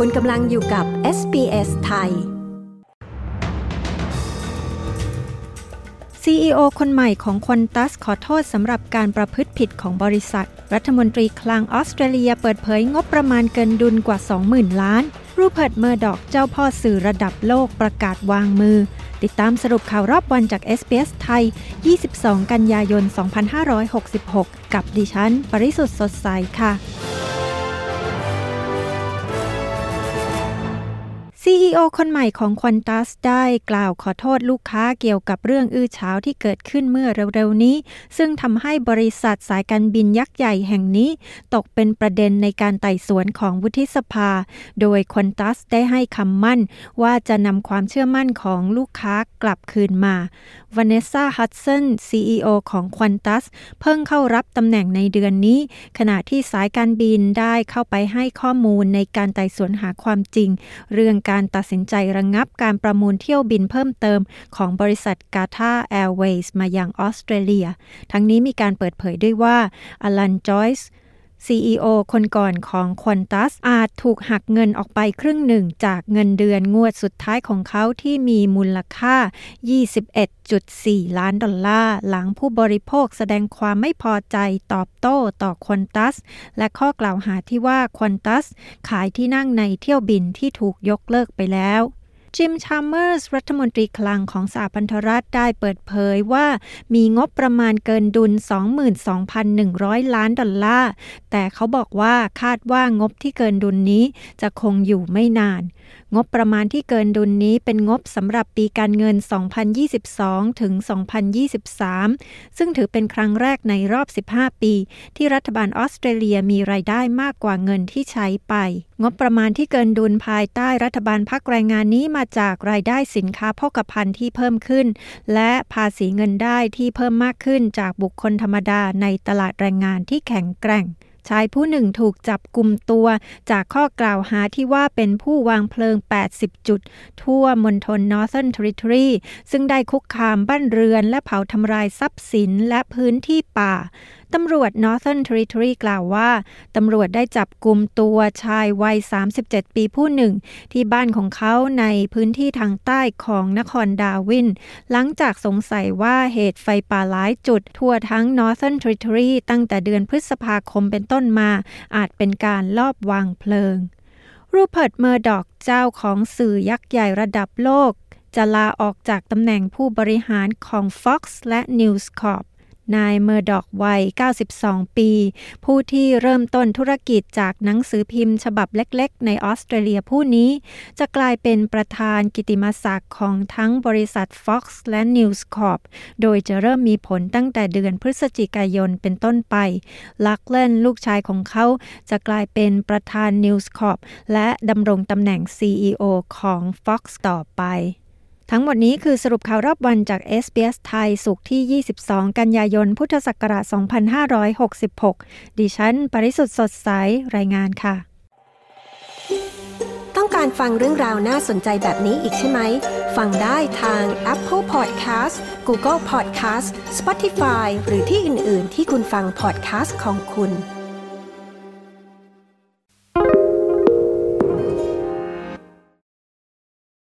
คุณกำลังอยู่กับ SBS ไทย CEO คนใหม่ของควนตัสขอโทษสำหรับการประพฤติผิดของบริษัท รัฐมนตรีคลังออสเตรเลียเปิดเผยงบประมาณเกินดุลกว่า 20,000 ล้าน รูเพิร์ตเมอร์ดอกเจ้าพ่อสื่อระดับโลกประกาศวางมือ ติดตามสรุปข่าวรอบวันจาก SBS ไทย 22 กันยายน 2566 กับดิฉัน ปริสุทธ์สดใสค่ะ CEO คนใหม่ของ Qantas ได้กล่าวขอโทษลูกค้าเกี่ยวกับเรื่องอื้อฉาวที่เกิดขึ้นเมื่อเร็วๆนี้ ซึ่งทำให้บริษัทสายการบินยักษ์ใหญ่แห่งนี้ ตกเป็นประเด็นในการไต่สวนของวุฒิสภา โดย Qantas ได้ให้คำมั่น ว่าจะนำความเชื่อมั่นของลูกค้ากลับคืนมา Vanessa Hudson CEO ของ Qantas เพิ่งเข้ารับตำแหน่งในเดือนนี้ ขณะที่สายการบินได้เข้าไปให้ข้อมูลในการไต่สวนหาความจริง เรื่องการการตัดสินใจระงงับการประมูลเที่ยวบินเพิ่มเติมของบริษัทกาตาแอร์เวย์มายังออสเตรเลีย ทั้งนี้มีการเปิดเผยด้วยว่าอลันจอยส์ CEO คนก่อนของควนตัสอาจถูกหักเงินออกไปครึ่งหนึ่งจากเงินเดือนงวดสุดท้ายของเขาที่มีมูลค่า 21.4 ล้านดอลลาร์ หลังผู้บริโภคแสดงความไม่พอใจตอบโต้ต่อ Qantas และข้อกล่าวหาที่ว่า Qantas ขายที่นั่งในเที่ยวบินที่ถูกยกเลิกไปแล้ว จิม ชาลเมอร์ส รัฐมนตรีคลังของสหพันธรัฐได้เปิดเผยว่ามีงบประมาณเกินดุล 22,100 ล้านดอลลาร์ แต่เขาบอกว่าคาดว่างบที่เกินดุลนี้จะคงอยู่ไม่นาน งบประมาณที่เกินดุลนนี้เป็นงบสำหรับปีการเงิน 2022 ถึง 2023 ซึ่งถือเป็นครั้งแรกในรอบ 15 ปี ที่รัฐบาลออสเตรเลียมีรายได้มากกว่าเงินที่ใช้ไปงบประมาณที่เกินดุลภายใต้รัฐบาลพักแรงงานนี้มาจากรายได้สินค้าโภคภัณฑ์ที่เพิ่มขึ้น และภาษีเงินได้ที่เพิ่มมากขึ้นจากบุคคลธรรมดาในตลาดแรงงานที่แข็งแกร่งชายผู้หนึ่งถูกจับกลุ่มตัว จากข้อกล่าวหาที่ว่าเป็นผู้วางเพลิง 80 จุด ทั่วมณฑล Northern Territory ซึ่งได้คุกคามบ้านเรือนและเผาทำลายทรัพย์สินและพื้นที่ป่า ตำรวจ Northern Territory กล่าวว่า ตำรวจได้จับกลุ่มตัวชายวัย 37 ปีผู้หนึ่ง ที่บ้านของเขาในพื้นที่ทางใต้ของนครดาวิน หลังจากสงสัยว่าเหตุไฟป่าหลายจุด ทั่วทั้ง Northern Territory ตั้งแต่เดือนพฤษภาคมเป็นต้นมา อาจเป็นการลอบวางเพลิง รูเพิร์ตเมอร์ด็อกเจ้าของสื่อยักษ์ใหญ่ระดับโลก จะลาออกจากตำแหน่งผู้บริหารของ Fox และ News Corp นายเมอร์ด็อกวัย 92 ปี ผู้ที่เริ่มต้นธุรกิจจากหนังสือพิมพ์ ฉบับเล็กๆ ในออสเตรเลียผู้นี้ จะกลายเป็นประธานกิตติมศักดิ์ของทั้งบริษัท Fox และ News Corp โดยจะเริ่มมีผลตั้งแต่เดือนพฤศจิกายนเป็นต้นไป ลักเล่นลูกชายของเขาจะกลายเป็นประธาน News Corp และดำรงตำแหน่ง CEO ของ Fox ต่อไป ทั้งหมดนี้คือสรุปข่าวรอบวันจาก SBS ไทยสุขที่ 22 กันยายน พุทธศักราช 2566 ดิฉัน ปริสุทธ์สดใส รายงานค่ะ ต้องการฟังเรื่องราวน่าสนใจแบบนี้อีกใช่ไหม ฟังได้ทาง Apple Podcast Google Podcast Spotify หรือที่อื่น ๆ ที่คุณฟัง podcast ของคุณ